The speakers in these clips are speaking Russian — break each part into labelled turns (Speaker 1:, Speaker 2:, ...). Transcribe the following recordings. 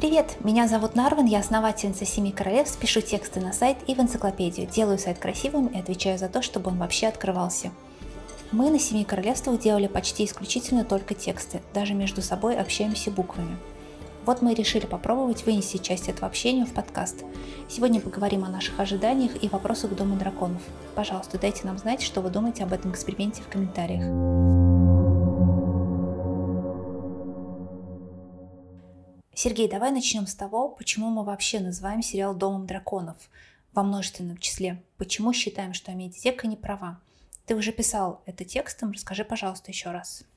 Speaker 1: Привет, меня зовут Нарван, я основательница Семи Королевств, пишу тексты на сайт и в энциклопедию, делаю сайт красивым и отвечаю за то, чтобы он вообще открывался. Мы на Семи Королевствах делали почти исключительно только тексты, даже между собой общаемся буквами. Вот мы и решили попробовать вынести часть этого общения в подкаст. Сегодня поговорим о наших ожиданиях и вопросах к Дому драконов. Пожалуйста, дайте нам знать, что вы думаете об этом эксперименте в комментариях. Сергей, давай начнем с того, почему мы вообще называем сериал «Домом драконов» во множественном числе. Почему считаем, что медиатека не права? Ты уже писал это текстом, расскажи, пожалуйста, еще раз.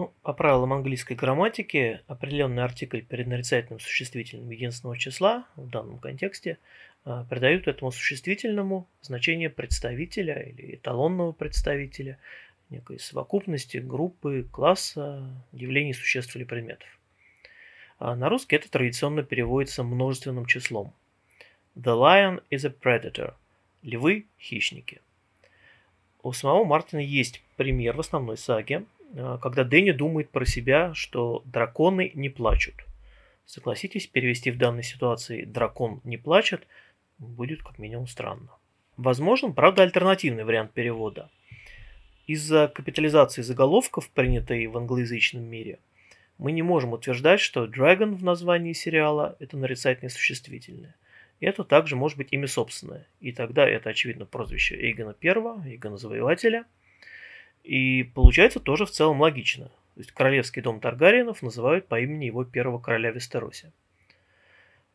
Speaker 2: Ну, по правилам английской грамматики, определенный артикль перед нарицательным существительным единственного числа, в данном контексте, а, придают этому существительному значение представителя или эталонного представителя, некой совокупности, группы, класса, явлений, существ или предметов. А на русский это традиционно переводится множественным числом. The lion is a predator. Львы – хищники. У самого Мартина есть пример в основной саге, а, когда Дэнни думает про себя, что драконы не плачут. Согласитесь, перевести в данной ситуации «дракон не плачет» будет как минимум странно. Возможен, правда, альтернативный вариант перевода. Из-за капитализации заголовков, принятой в англоязычном мире – мы не можем утверждать, что Dragon в названии сериала – это нарицательное существительное. Это также может быть имя собственное. И тогда это, очевидно, прозвище Эйгона I, Эйгона Завоевателя. И получается тоже в целом логично. То есть Королевский дом Таргариенов называют по имени его первого короля Вестероси.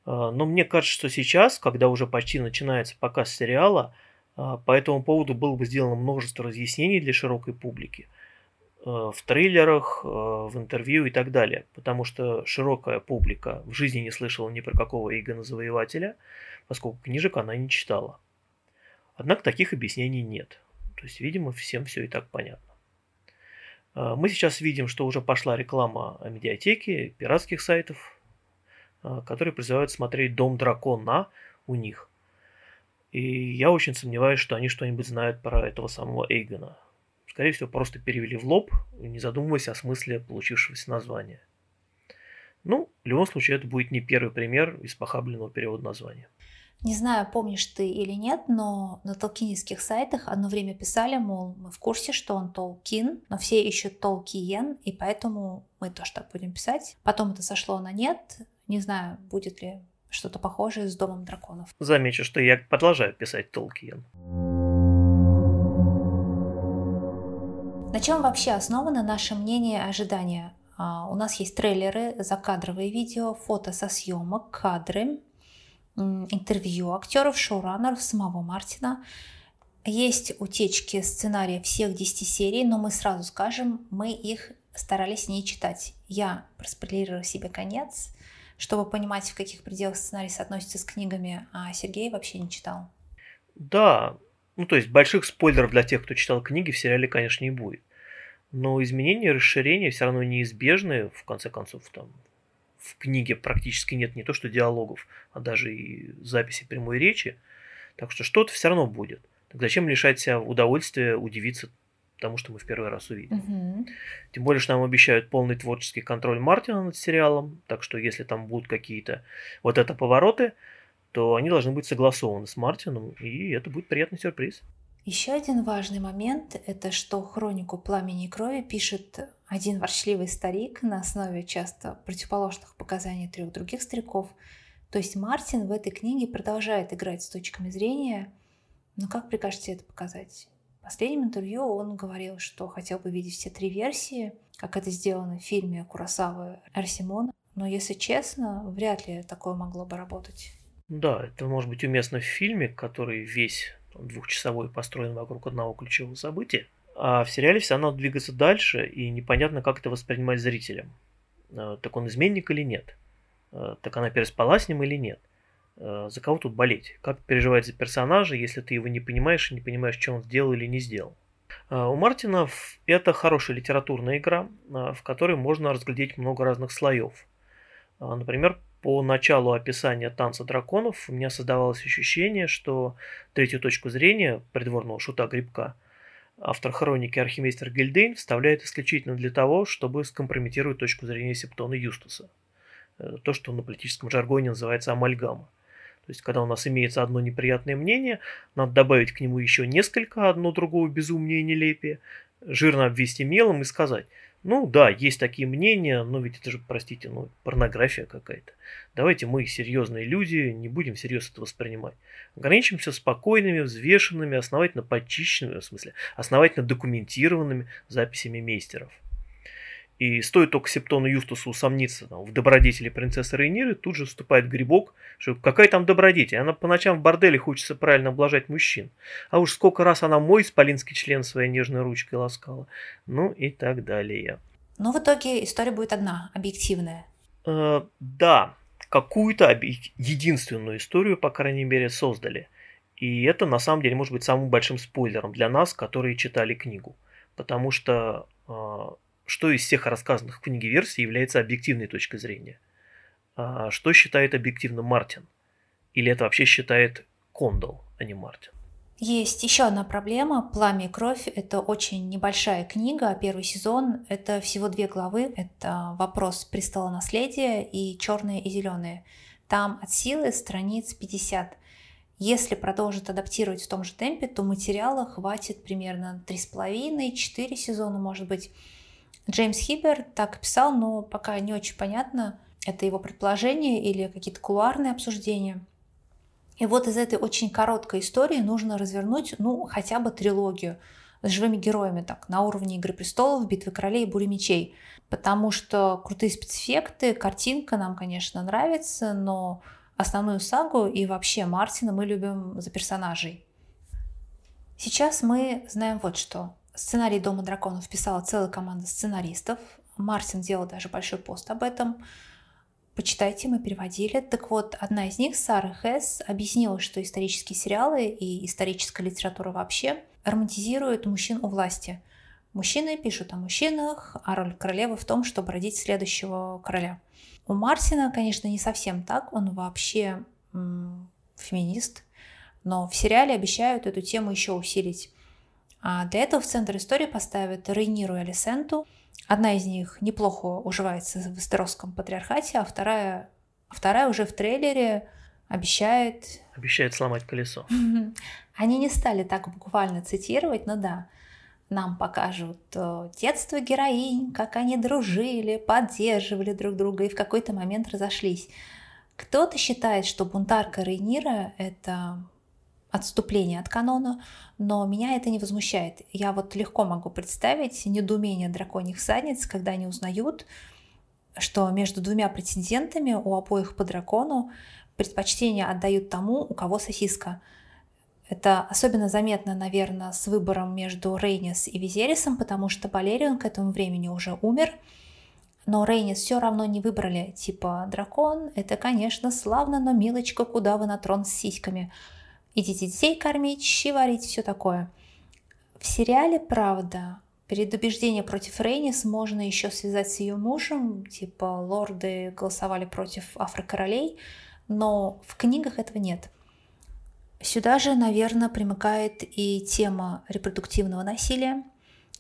Speaker 2: А, но мне кажется, что сейчас, когда уже почти начинается показ сериала, а, по этому поводу было бы сделано множество разъяснений для широкой публики – в трейлерах, э, в интервью и так далее. Потому что широкая публика в жизни не слышала ни про какого Игона Завоевателя, поскольку книжек она не читала. Однако таких объяснений нет. То есть, видимо, всем все и так понятно. Э, мы сейчас видим, что уже пошла реклама о медиатеке, пиратских сайтов, которые призывают смотреть «Дом дракона» у них. И я очень сомневаюсь, что они что-нибудь знают про этого самого Эйгона скорее всего, просто перевели в лоб, не задумываясь о смысле получившегося названия. Ну, в любом случае, это будет не первый пример из похабленного перевода названия.
Speaker 1: Не знаю, помнишь ты или нет, но на толкинистских сайтах одно время писали, мол, мы в курсе, что он Толкин, но все ищут Толкиен, и поэтому мы тоже так будем писать. Потом это сошло на нет. Не знаю, будет ли что-то похожее с Домом драконов.
Speaker 2: Замечу, что я продолжаю писать Толкиен.
Speaker 1: На чем вообще основано наше мнение и ожидания? А, у нас есть трейлеры, закадровые видео, фото со съемок, кадры, интервью актеров, шоураннеров, самого Мартина. Есть утечки сценария всех 10 серий, но мы сразу скажем, мы их старались не читать. Я проспойлерирую себе конец, чтобы понимать, в каких пределах сценарий соотносится с книгами, а Сергей вообще не читал.
Speaker 2: Да, ну, то есть больших спойлеров для тех, кто читал книги, в сериале, конечно, не будет. Но изменения расширения все равно неизбежны, в конце концов, там в книге практически нет не то что диалогов, а даже и записи прямой речи. Так что что-то все равно будет. Так зачем лишать себя удовольствия удивиться тому, что мы в первый раз увидим? Угу. Тем более, что нам обещают полный творческий контроль Мартина над сериалом, так что если там будут какие-то вот это повороты, то они должны быть согласованы с Мартином, и это будет приятный сюрприз.
Speaker 1: Еще один важный момент – это что хронику «Пламени и крови» пишет один ворчливый старик на основе часто противоположных показаний трех других стариков. То есть Мартин в этой книге продолжает играть с точками зрения. Но как прикажете это показать? В последнем интервью он говорил, что хотел бы видеть все три версии, как это сделано в фильме Курасавы Арсимона. Но если честно, вряд ли такое могло бы работать.
Speaker 2: Да, это может быть уместно в фильме, который весь двухчасовой построен вокруг одного ключевого события. А в сериале все равно двигаться дальше, и непонятно, как это воспринимать зрителям. А, так он изменник или нет? А, так она переспала с ним или нет? А, за кого тут болеть? Как переживать за персонажа, если ты его не понимаешь и не понимаешь, что он сделал или не сделал? У Мартина это хорошая литературная игра, в которой можно разглядеть много разных слоев. Например, по началу описания танца драконов у меня создавалось ощущение, что третью точку зрения придворного шута Грибка автор хроники архимейстер Гильдейн вставляет исключительно для того, чтобы скомпрометировать точку зрения Септона Юстуса. то, что на политическом жаргоне называется амальгама. То есть, когда у нас имеется одно неприятное мнение, надо добавить к нему еще несколько, одно другого безумнее и нелепее, жирно обвести мелом и сказать, ну да, есть такие мнения, но ведь это же, простите, ну, порнография какая-то. Давайте мы, серьезные люди, не будем всерьез это воспринимать. Ограничимся спокойными, взвешенными, основательно почищенными, в смысле, основательно документированными записями мейстеров. И стоит только Септону Юстусу усомниться там, в добродетели принцессы Рейниры, тут же вступает грибок, что какая там добродетель, она по ночам в борделе хочется правильно облажать мужчин. А уж сколько раз она мой исполинский член своей нежной ручкой ласкала. Ну и так далее.
Speaker 1: Но в итоге история будет одна, объективная.
Speaker 2: Э, да, какую-то единственную историю, по крайней мере, создали. И это на самом деле может быть самым большим спойлером для нас, которые читали книгу. Потому что э, что из всех рассказанных в книге версий является объективной точкой зрения. А что считает объективным Мартин? Или это вообще считает Кондол, а не Мартин?
Speaker 1: Есть еще одна проблема. «Пламя и кровь» — это очень небольшая книга, а первый сезон — это всего две главы. Это «Вопрос престола наследия» и «Черные и зеленые». Там от силы страниц 50. Если продолжит адаптировать в том же темпе, то материала хватит примерно 3,5-4 сезона, может быть. Джеймс Хибер так писал, но пока не очень понятно, это его предположение или какие-то кулуарные обсуждения. И вот из этой очень короткой истории нужно развернуть, ну, хотя бы трилогию с живыми героями, так, на уровне «Игры престолов», «Битвы королей» и «Бури мечей». Потому что крутые спецэффекты, картинка нам, конечно, нравится, но основную сагу и вообще Мартина мы любим за персонажей. Сейчас мы знаем вот что. Сценарий «Дома драконов» писала целая команда сценаристов. Мартин делал даже большой пост об этом. Почитайте, мы переводили. Так вот, одна из них, Сара Хэс, объяснила, что исторические сериалы и историческая литература вообще романтизируют мужчин у власти. Мужчины пишут о мужчинах, а роль королевы в том, чтобы родить следующего короля. У Мартина, конечно, не совсем так, он вообще м- феминист, но в сериале обещают эту тему еще усилить. А для этого в центр истории поставят Рейниру и Алисенту. Одна из них неплохо уживается в эстеросском патриархате, а вторая, вторая уже в трейлере обещает...
Speaker 2: Обещает сломать колесо.
Speaker 1: Они не стали так буквально цитировать, но да, нам покажут э, детство героинь, как они дружили, поддерживали друг друга и в какой-то момент разошлись. Кто-то считает, что бунтарка Рейнира — это отступление от канона, но меня это не возмущает. Я вот легко могу представить недоумение драконьих всадниц, когда они узнают, что между двумя претендентами у обоих по дракону предпочтение отдают тому, у кого сосиска. Это особенно заметно, наверное, с выбором между Рейнис и Визерисом, потому что Балерион к этому времени уже умер, но Рейнис все равно не выбрали. Типа, дракон — это, конечно, славно, но, милочка, куда вы на трон с сиськами? Идите детей кормить, щи варить, все такое. В сериале, правда, предубеждение против Рейнис можно еще связать с ее мужем, типа лорды голосовали против афрокоролей, но в книгах этого нет. Сюда же, наверное, примыкает и тема репродуктивного насилия.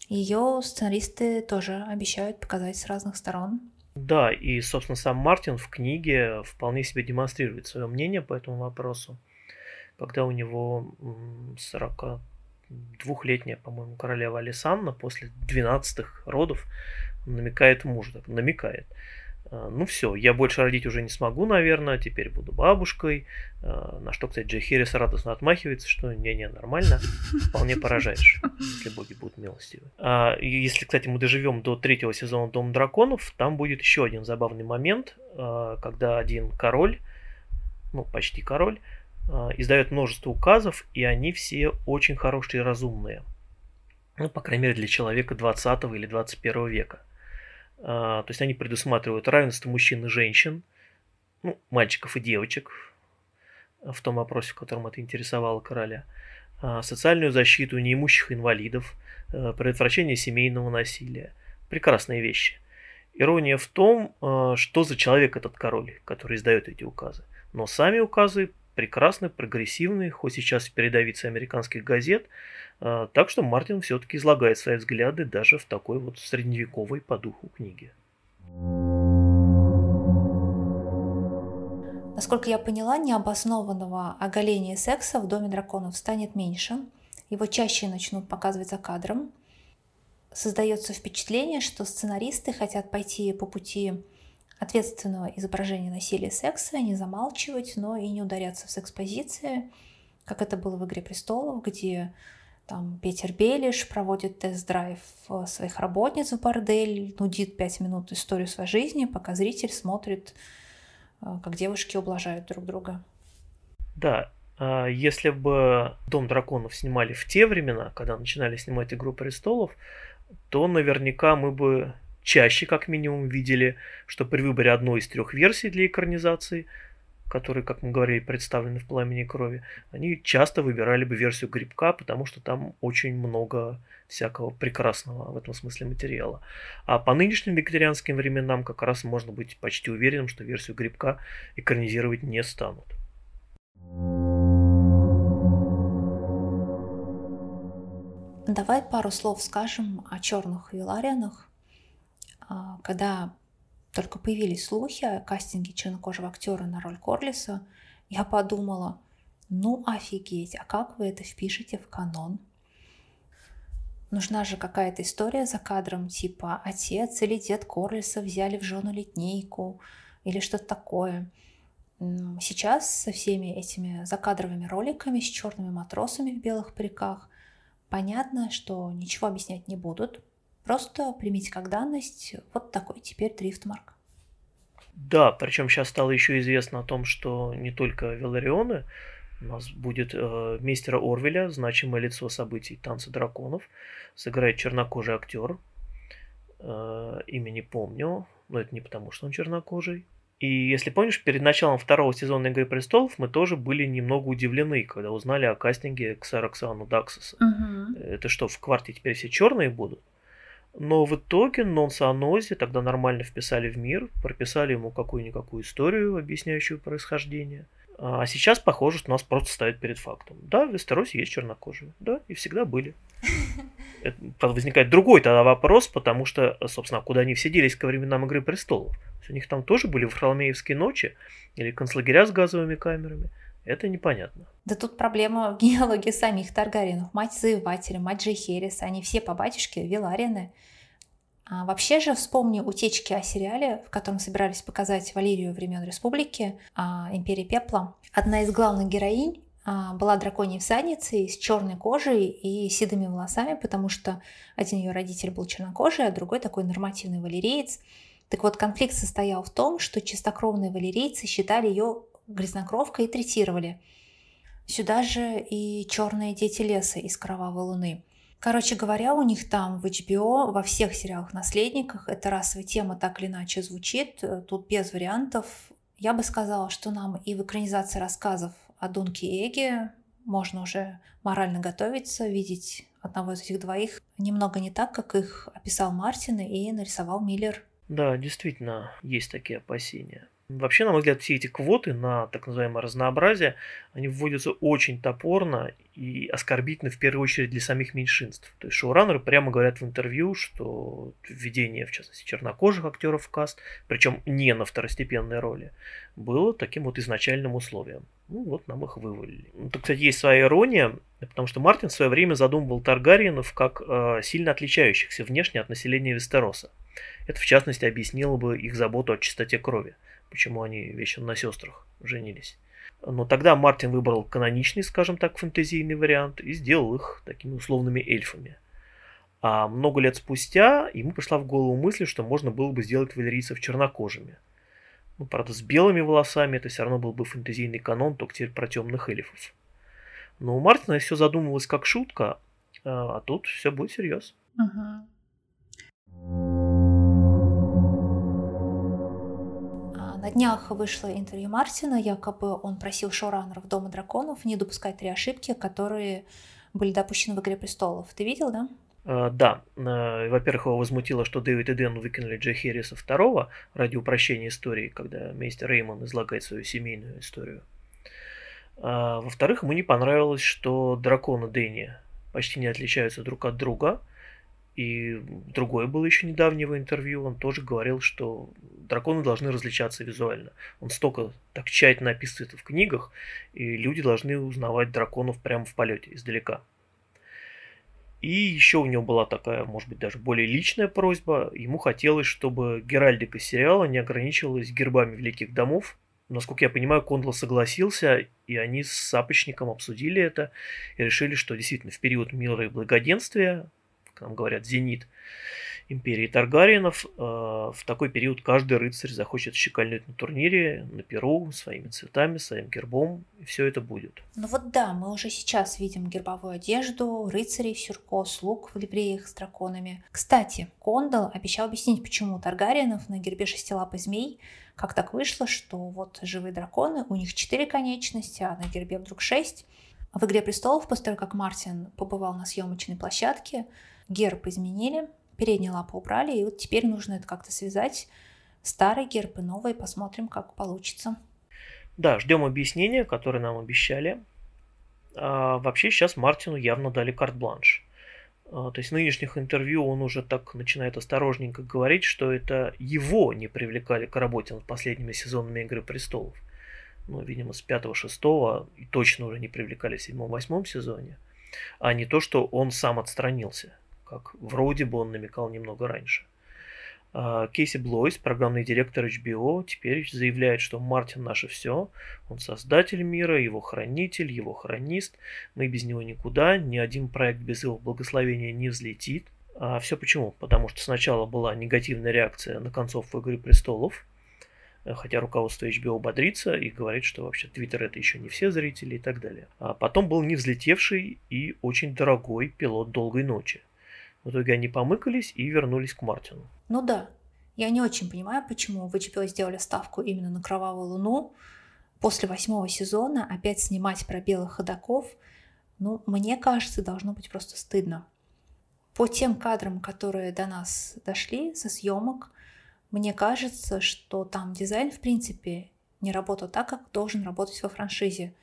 Speaker 1: Ее сценаристы тоже обещают показать с разных сторон.
Speaker 2: Да, и, собственно, сам Мартин в книге вполне себе демонстрирует свое мнение по этому вопросу когда у него 42-летняя, по-моему, королева Алисанна после 12-х родов намекает мужу, так, намекает. А, ну все, я больше родить уже не смогу, наверное, теперь буду бабушкой. А, на что, кстати, Джей радостно отмахивается, что не-не, нормально, вполне поражаешь, если боги будут милостивы. А, если, кстати, мы доживем до третьего сезона Дом драконов, там будет еще один забавный момент, когда один король, ну, почти король, а, издает множество указов, и они все очень хорошие и разумные. Ну, по крайней мере, для человека 20 или 21 века. А, то есть они предусматривают равенство мужчин и женщин, ну, мальчиков и девочек, в том вопросе, в котором это интересовало короля, а, социальную защиту неимущих инвалидов, предотвращение семейного насилия. Прекрасные вещи. Ирония в том, что за человек этот король, который издает эти указы. Но сами указы прекрасный, прогрессивный, хоть сейчас передовица американских газет. А, так что Мартин все-таки излагает свои взгляды даже в такой вот средневековой по духу книге.
Speaker 1: Насколько я поняла, необоснованного оголения секса в Доме драконов станет меньше. Его чаще начнут показывать за кадром. Создается впечатление, что сценаристы хотят пойти по пути ответственного изображения насилия и секса, не замалчивать, но и не ударяться в секс-позиции, как это было в «Игре престолов», где там Петер Белиш проводит тест-драйв своих работниц в бордель, нудит пять минут историю своей жизни, пока зритель смотрит, э, как девушки ублажают друг друга.
Speaker 2: Да, а если бы «Дом драконов» снимали в те времена, когда начинали снимать «Игру престолов», то наверняка мы бы чаще, как минимум, видели, что при выборе одной из трех версий для экранизации, которые, как мы говорили, представлены в «Пламени крови», они часто выбирали бы версию грибка, потому что там очень много всякого прекрасного в этом смысле материала. А по нынешним вегетарианским временам как раз можно быть почти уверенным, что версию грибка экранизировать не станут.
Speaker 1: Давай пару слов скажем о черных виларианах. А, когда только появились слухи о кастинге чернокожего актера на роль Корлиса, я подумала, ну офигеть, а как вы это впишете в канон? Нужна же какая-то история за кадром, типа отец или дед Корлиса взяли в жену литнейку или что-то такое. Сейчас со всеми этими закадровыми роликами с черными матросами в белых париках понятно, что ничего объяснять не будут, Просто примите как данность вот такой теперь дрифтмарк.
Speaker 2: Да, причем сейчас стало еще известно о том, что не только Веларионы, у нас будет э, мистера Орвеля, значимое лицо событий Танца драконов, сыграет чернокожий актер. Э, имя не помню, но это не потому, что он чернокожий. И если помнишь, перед началом второго сезона Игры престолов мы тоже были немного удивлены, когда узнали о кастинге Ксараксану Даксуса. Угу. Это что, в кварте теперь все черные будут? Но в итоге Нонса Анози тогда нормально вписали в мир, прописали ему какую-никакую историю, объясняющую происхождение. А сейчас, похоже, что нас просто ставят перед фактом. Да, в Вестеросе есть чернокожие. Да, и всегда были. Это, правда, возникает другой тогда вопрос, потому что, собственно, куда они все делись ко временам Игры Престолов? У них там тоже были Варфоломеевские ночи или концлагеря с газовыми камерами. Это непонятно.
Speaker 1: Да тут проблема в генеалогии самих Таргариенов. Мать Завоевателя, мать Джейхерис, они все по батюшке Виларины. А вообще же вспомни утечки о сериале, в котором собирались показать Валерию времен Республики, а, Империи Пепла. Одна из главных героинь а, была драконьей всадницей с черной кожей и седыми волосами, потому что один ее родитель был чернокожий, а другой такой нормативный валериец. Так вот, конфликт состоял в том, что чистокровные валерийцы считали ее грязнокровкой и третировали. Сюда же и черные дети леса из кровавой луны. Короче говоря, у них там в HBO во всех сериалах «Наследниках» эта расовая тема так или иначе звучит, тут без вариантов. Я бы сказала, что нам и в экранизации рассказов о Дунке и Эге можно уже морально готовиться, видеть одного из этих двоих немного не так, как их описал Мартин и нарисовал Миллер.
Speaker 2: Да, действительно, есть такие опасения. Вообще, на мой взгляд, все эти квоты на так называемое разнообразие, они вводятся очень топорно и оскорбительно в первую очередь для самих меньшинств. То есть шоураннеры прямо говорят в интервью, что введение, в частности, чернокожих актеров в каст, причем не на второстепенной роли, было таким вот изначальным условием. Ну вот нам их вывалили. Ну, тут, кстати, есть своя ирония, потому что Мартин в свое время задумывал Таргариенов как э, сильно отличающихся внешне от населения Вестероса. Это, в частности, объяснило бы их заботу о чистоте крови почему они вечно на сестрах женились. Но тогда Мартин выбрал каноничный, скажем так, фэнтезийный вариант и сделал их такими условными эльфами. А много лет спустя ему пришла в голову мысль, что можно было бы сделать валерийцев чернокожими. Ну, правда, с белыми волосами это все равно был бы фэнтезийный канон, только теперь про темных эльфов. Но у Мартина все задумывалось как шутка, а тут все будет серьезно. Uh-huh.
Speaker 1: Днях вышло интервью Мартина, якобы он просил шоураннеров Дома драконов не допускать три ошибки, которые были допущены в «Игре престолов». Ты видел, да?
Speaker 2: Uh, да, uh, во-первых, его возмутило, что Дэвид и Дэн выкинули Джей Херриса второго ради упрощения истории, когда мистер Реймон излагает свою семейную историю. Uh, во-вторых, ему не понравилось, что драконы Дэнни почти не отличаются друг от друга – и другое было еще недавнего интервью, он тоже говорил, что драконы должны различаться визуально. Он столько так тщательно описывает в книгах, и люди должны узнавать драконов прямо в полете, издалека. И еще у него была такая, может быть, даже более личная просьба. Ему хотелось, чтобы геральдика сериала не ограничивалась гербами великих домов. Насколько я понимаю, Кондла согласился, и они с Сапочником обсудили это и решили, что действительно в период мира и благоденствия, нам говорят, зенит, империи Таргариенов. Э, в такой период каждый рыцарь захочет щекольнуть на турнире, на перу, своими цветами, своим гербом, и все это будет.
Speaker 1: Ну вот да, мы уже сейчас видим гербовую одежду, рыцарей в сюрко, слуг в ливреях с драконами. Кстати, Кондал обещал объяснить, почему Таргариенов на гербе шестилапый змей как так вышло, что вот живые драконы, у них четыре конечности, а на гербе вдруг шесть. В «Игре престолов», после того, как Мартин побывал на съемочной площадке, герб изменили, передние лапы убрали, и вот теперь нужно это как-то связать. Старый герб и новый, посмотрим, как получится.
Speaker 2: Да, ждем объяснения, которые нам обещали. А, вообще сейчас Мартину явно дали карт-бланш. А, то есть в нынешних интервью он уже так начинает осторожненько говорить, что это его не привлекали к работе над последними сезонами «Игры престолов». Ну, видимо, с пятого-шестого и точно уже не привлекали в седьмом-восьмом сезоне. А не то, что он сам отстранился как вроде бы он намекал немного раньше. А, Кейси Блойс, программный директор HBO, теперь заявляет, что Мартин наше все, он создатель мира, его хранитель, его хронист, мы без него никуда, ни один проект без его благословения не взлетит. А все почему? Потому что сначала была негативная реакция на концовку «Игры престолов», хотя руководство HBO бодрится и говорит, что вообще Твиттер это еще не все зрители и так далее. А потом был не взлетевший и очень дорогой пилот «Долгой ночи», в итоге они помыкались и вернулись к Мартину.
Speaker 1: Ну да. Я не очень понимаю, почему HBO сделали ставку именно на Кровавую Луну. После восьмого сезона опять снимать про белых ходаков, ну, мне кажется, должно быть просто стыдно. По тем кадрам, которые до нас дошли со съемок, мне кажется, что там дизайн, в принципе, не работал так, как должен работать во франшизе.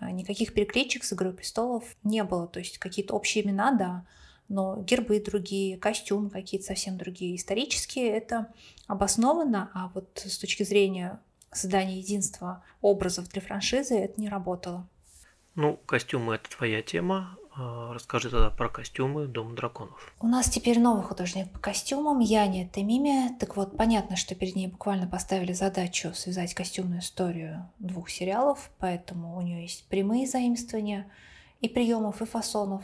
Speaker 1: Никаких перекличек с «Игрой престолов» не было. То есть какие-то общие имена, да, но гербы другие, костюмы какие-то совсем другие. Исторические это обосновано, а вот с точки зрения создания единства образов для франшизы это не работало.
Speaker 2: Ну, костюмы это твоя тема. А, расскажи тогда про костюмы Дом драконов.
Speaker 1: У нас теперь новый художник по костюмам, Яни Темиме. Так вот, понятно, что перед ней буквально поставили задачу связать костюмную историю двух сериалов, поэтому у нее есть прямые заимствования и приемов, и фасонов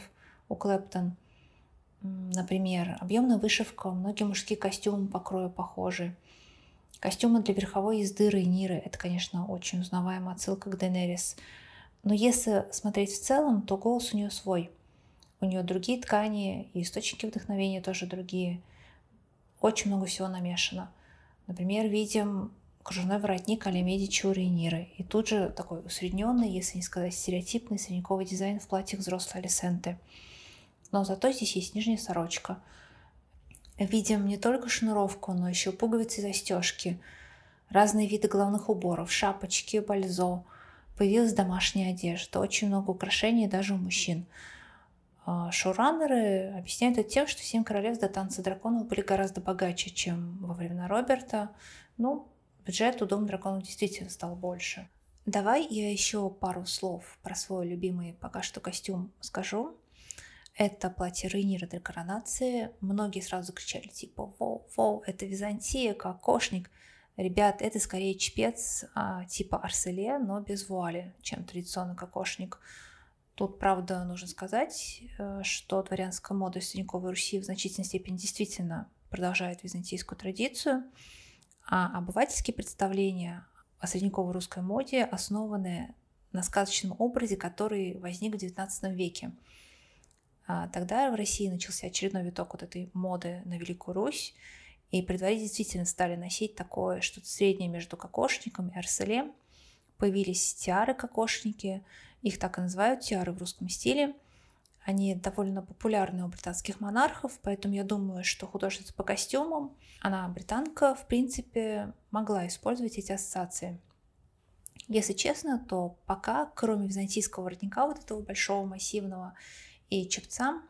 Speaker 1: у Клэптон – Например, объемная вышивка, многие мужские костюмы по крою похожи. Костюмы для верховой езды Рейниры – это, конечно, очень узнаваемая отсылка к Денерис. Но если смотреть в целом, то голос у нее свой. У нее другие ткани, и источники вдохновения тоже другие. Очень много всего намешано. Например, видим кружевной воротник а-ля у Рейниры. И тут же такой усредненный, если не сказать стереотипный, средневековый дизайн в платьях взрослой Алисенты – но зато здесь есть нижняя сорочка. Видим не только шнуровку, но еще пуговицы и застежки, разные виды головных уборов, шапочки, бальзо. Появилась домашняя одежда, очень много украшений даже у мужчин. А шоураннеры объясняют это тем, что «Семь королевств» до «Танца драконов» были гораздо богаче, чем во времена Роберта. Ну, бюджет у Дома драконов действительно стал больше. Давай я еще пару слов про свой любимый пока что костюм скажу. Это платье Рейнира для коронации. Многие сразу закричали типа «Воу, воу, это Византия, кокошник». Ребят, это скорее чепец а, типа Арселе, но без вуали, чем традиционный кокошник. Тут, правда, нужно сказать, э, что дворянская мода Средневековой Руси в значительной степени действительно продолжает византийскую традицию, а обывательские представления о средневековой русской моде основаны на сказочном образе, который возник в XIX веке – тогда в России начался очередной виток вот этой моды на Великую Русь, и дворе действительно стали носить такое что-то среднее между кокошником и арселем. Появились тиары-кокошники, их так и называют, тиары в русском стиле. Они довольно популярны у британских монархов, поэтому я думаю, что художница по костюмам, она британка, в принципе, могла использовать эти ассоциации. Если честно, то пока, кроме византийского воротника, вот этого большого, массивного, и чепца.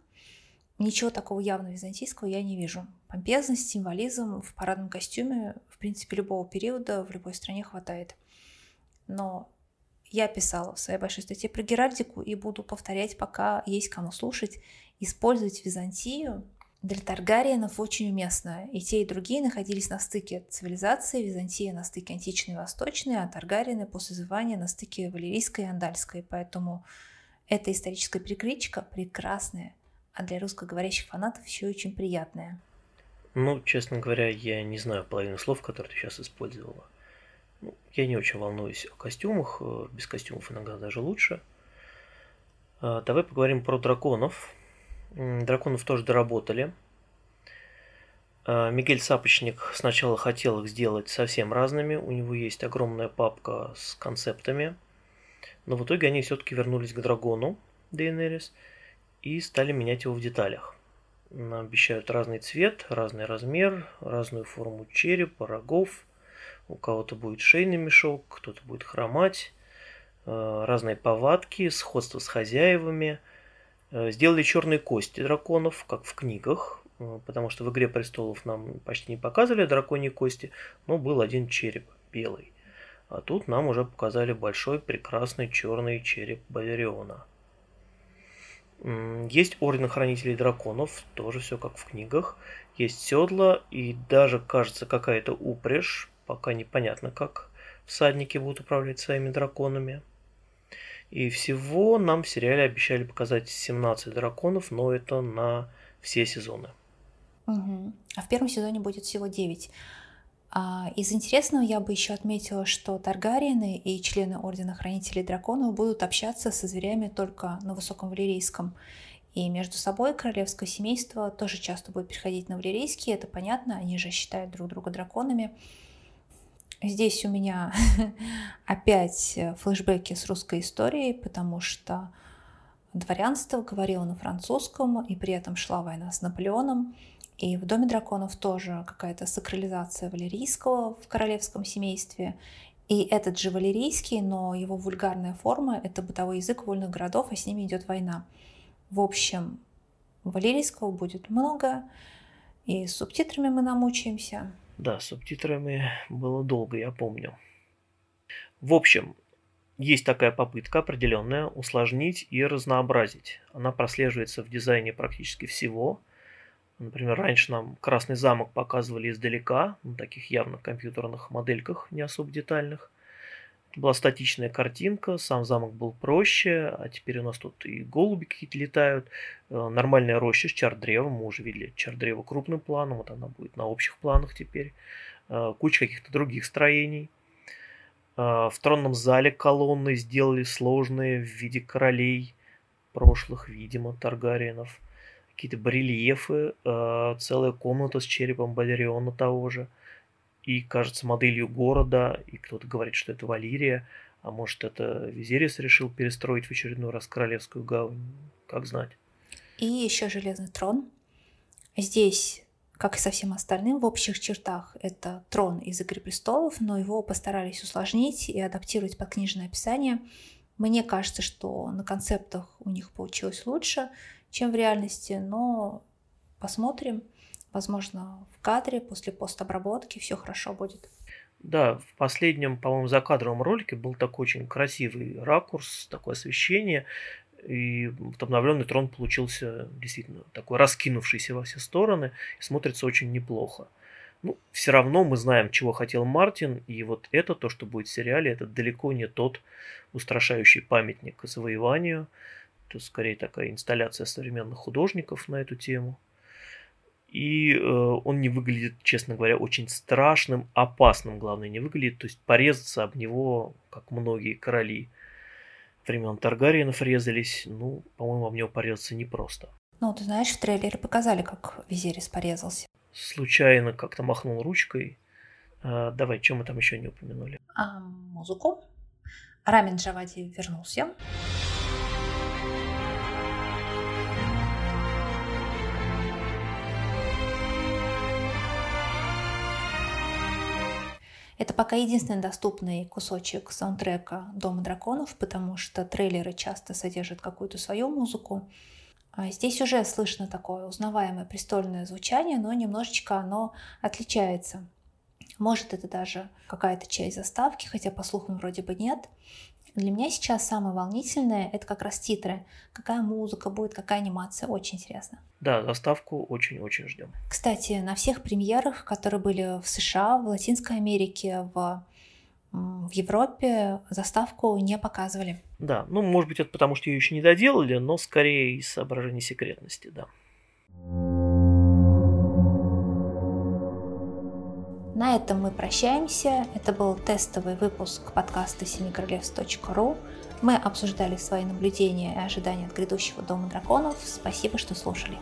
Speaker 1: ничего такого явно византийского я не вижу. Помпезность, символизм в парадном костюме, в принципе, любого периода в любой стране хватает. Но я писала в своей большой статье про Геральдику и буду повторять, пока есть кому слушать. Использовать Византию для Таргариенов очень уместно. И те, и другие находились на стыке цивилизации. Византия на стыке античной и восточной, а Таргариены после звания на стыке валерийской и андальской. Поэтому эта историческая перекличка прекрасная, а для русскоговорящих фанатов еще очень приятная.
Speaker 2: Ну, честно говоря, я не знаю половину слов, которые ты сейчас использовала. Ну, я не очень волнуюсь о костюмах, э, без костюмов иногда даже лучше. А, давай поговорим про драконов. Драконов тоже доработали. А, Мигель Сапочник сначала хотел их сделать совсем разными. У него есть огромная папка с концептами. Но в итоге они все-таки вернулись к дракону Дейенерис и стали менять его в деталях. Нам обещают разный цвет, разный размер, разную форму черепа, рогов – у кого-то будет шейный мешок, кто-то будет хромать, э, разные повадки, сходство с хозяевами. Э, сделали черные кости драконов, как в книгах, э, потому что в «Игре престолов» нам почти не показывали драконьи кости, но был один череп белый. А тут нам уже показали большой прекрасный черный череп Балериона. Есть Орден Хранителей Драконов, тоже все как в книгах. Есть седла и даже, кажется, какая-то упряжь, Пока непонятно, как всадники будут управлять своими драконами. И всего нам в сериале обещали показать 17 драконов, но это на все сезоны.
Speaker 1: Угу. А в первом сезоне будет всего 9. А из интересного я бы еще отметила, что Таргариены и члены Ордена Хранителей Драконов будут общаться со зверями только на Высоком Валерийском. И между собой королевское семейство тоже часто будет переходить на Валерийский, это понятно, они же считают друг друга драконами. Здесь у меня опять флешбеки с русской историей, потому что дворянство говорило на французском, и при этом шла война с Наполеоном. И в Доме драконов тоже какая-то сакрализация валерийского в королевском семействе. И этот же валерийский, но его вульгарная форма — это бытовой язык вольных городов, а с ними идет война. В общем, валерийского будет много, и с субтитрами мы намучаемся.
Speaker 2: Да, с субтитрами было долго, я помню. В общем, есть такая попытка определенная усложнить и разнообразить. Она прослеживается в дизайне практически всего. Например, раньше нам Красный замок показывали издалека, на таких явно компьютерных модельках, не особо детальных. Это была статичная картинка, сам замок был проще, а теперь у нас тут и голуби какие-то летают. Э, нормальная роща с чар-древом, мы уже видели чар-древо крупным планом, вот она будет на общих планах теперь. Э, куча каких-то других строений. Э, в тронном зале колонны сделали сложные в виде королей прошлых, видимо, Таргариенов. Какие-то барельефы, целая комната с черепом Балериона того же – и, кажется, моделью города, и кто-то говорит, что это Валирия, а может, это Визерис решил перестроить в очередной раз Королевскую гавань, как знать.
Speaker 1: И еще Железный трон. Здесь, как и со всем остальным, в общих чертах это трон из «Игры престолов», но его постарались усложнить и адаптировать под книжное описание. Мне кажется, что на концептах у них получилось лучше, чем в реальности, но посмотрим. Возможно, в кадре после постобработки все хорошо будет.
Speaker 2: Да, в последнем, по-моему, закадровом ролике был такой очень красивый ракурс, такое освещение, и вот обновленный трон получился действительно такой раскинувшийся во все стороны, и смотрится очень неплохо. Ну, все равно мы знаем, чего хотел Мартин, и вот это, то, что будет в сериале, это далеко не тот устрашающий памятник завоеванию. Это скорее такая инсталляция современных художников на эту тему. И э, он не выглядит, честно говоря, очень страшным, опасным, главное, не выглядит. То есть порезаться об него, как многие короли времен Таргариенов резались, ну, по-моему, об него порезаться непросто.
Speaker 1: Ну, ты знаешь, в трейлере показали, как Визерис порезался.
Speaker 2: Случайно как-то махнул ручкой. А, давай, чем мы там еще не упомянули?
Speaker 1: А, музыку. Рамин Джавади вернулся. Это пока единственный доступный кусочек саундтрека «Дома драконов», потому что трейлеры часто содержат какую-то свою музыку. А здесь уже слышно такое узнаваемое престольное звучание, но немножечко оно отличается. Может, это даже какая-то часть заставки, хотя по слухам вроде бы нет. Для меня сейчас самое волнительное — это как раз титры. Какая музыка будет, какая анимация. Очень интересно.
Speaker 2: Да, заставку очень-очень ждем.
Speaker 1: Кстати, на всех премьерах, которые были в США, в Латинской Америке, в, в Европе, заставку не показывали.
Speaker 2: Да, ну, может быть, это потому, что ее еще не доделали, но скорее из соображений секретности, да.
Speaker 1: На этом мы прощаемся. Это был тестовый выпуск подкаста семикоролевств.ру. Мы обсуждали свои наблюдения и ожидания от грядущего Дома драконов. Спасибо, что слушали.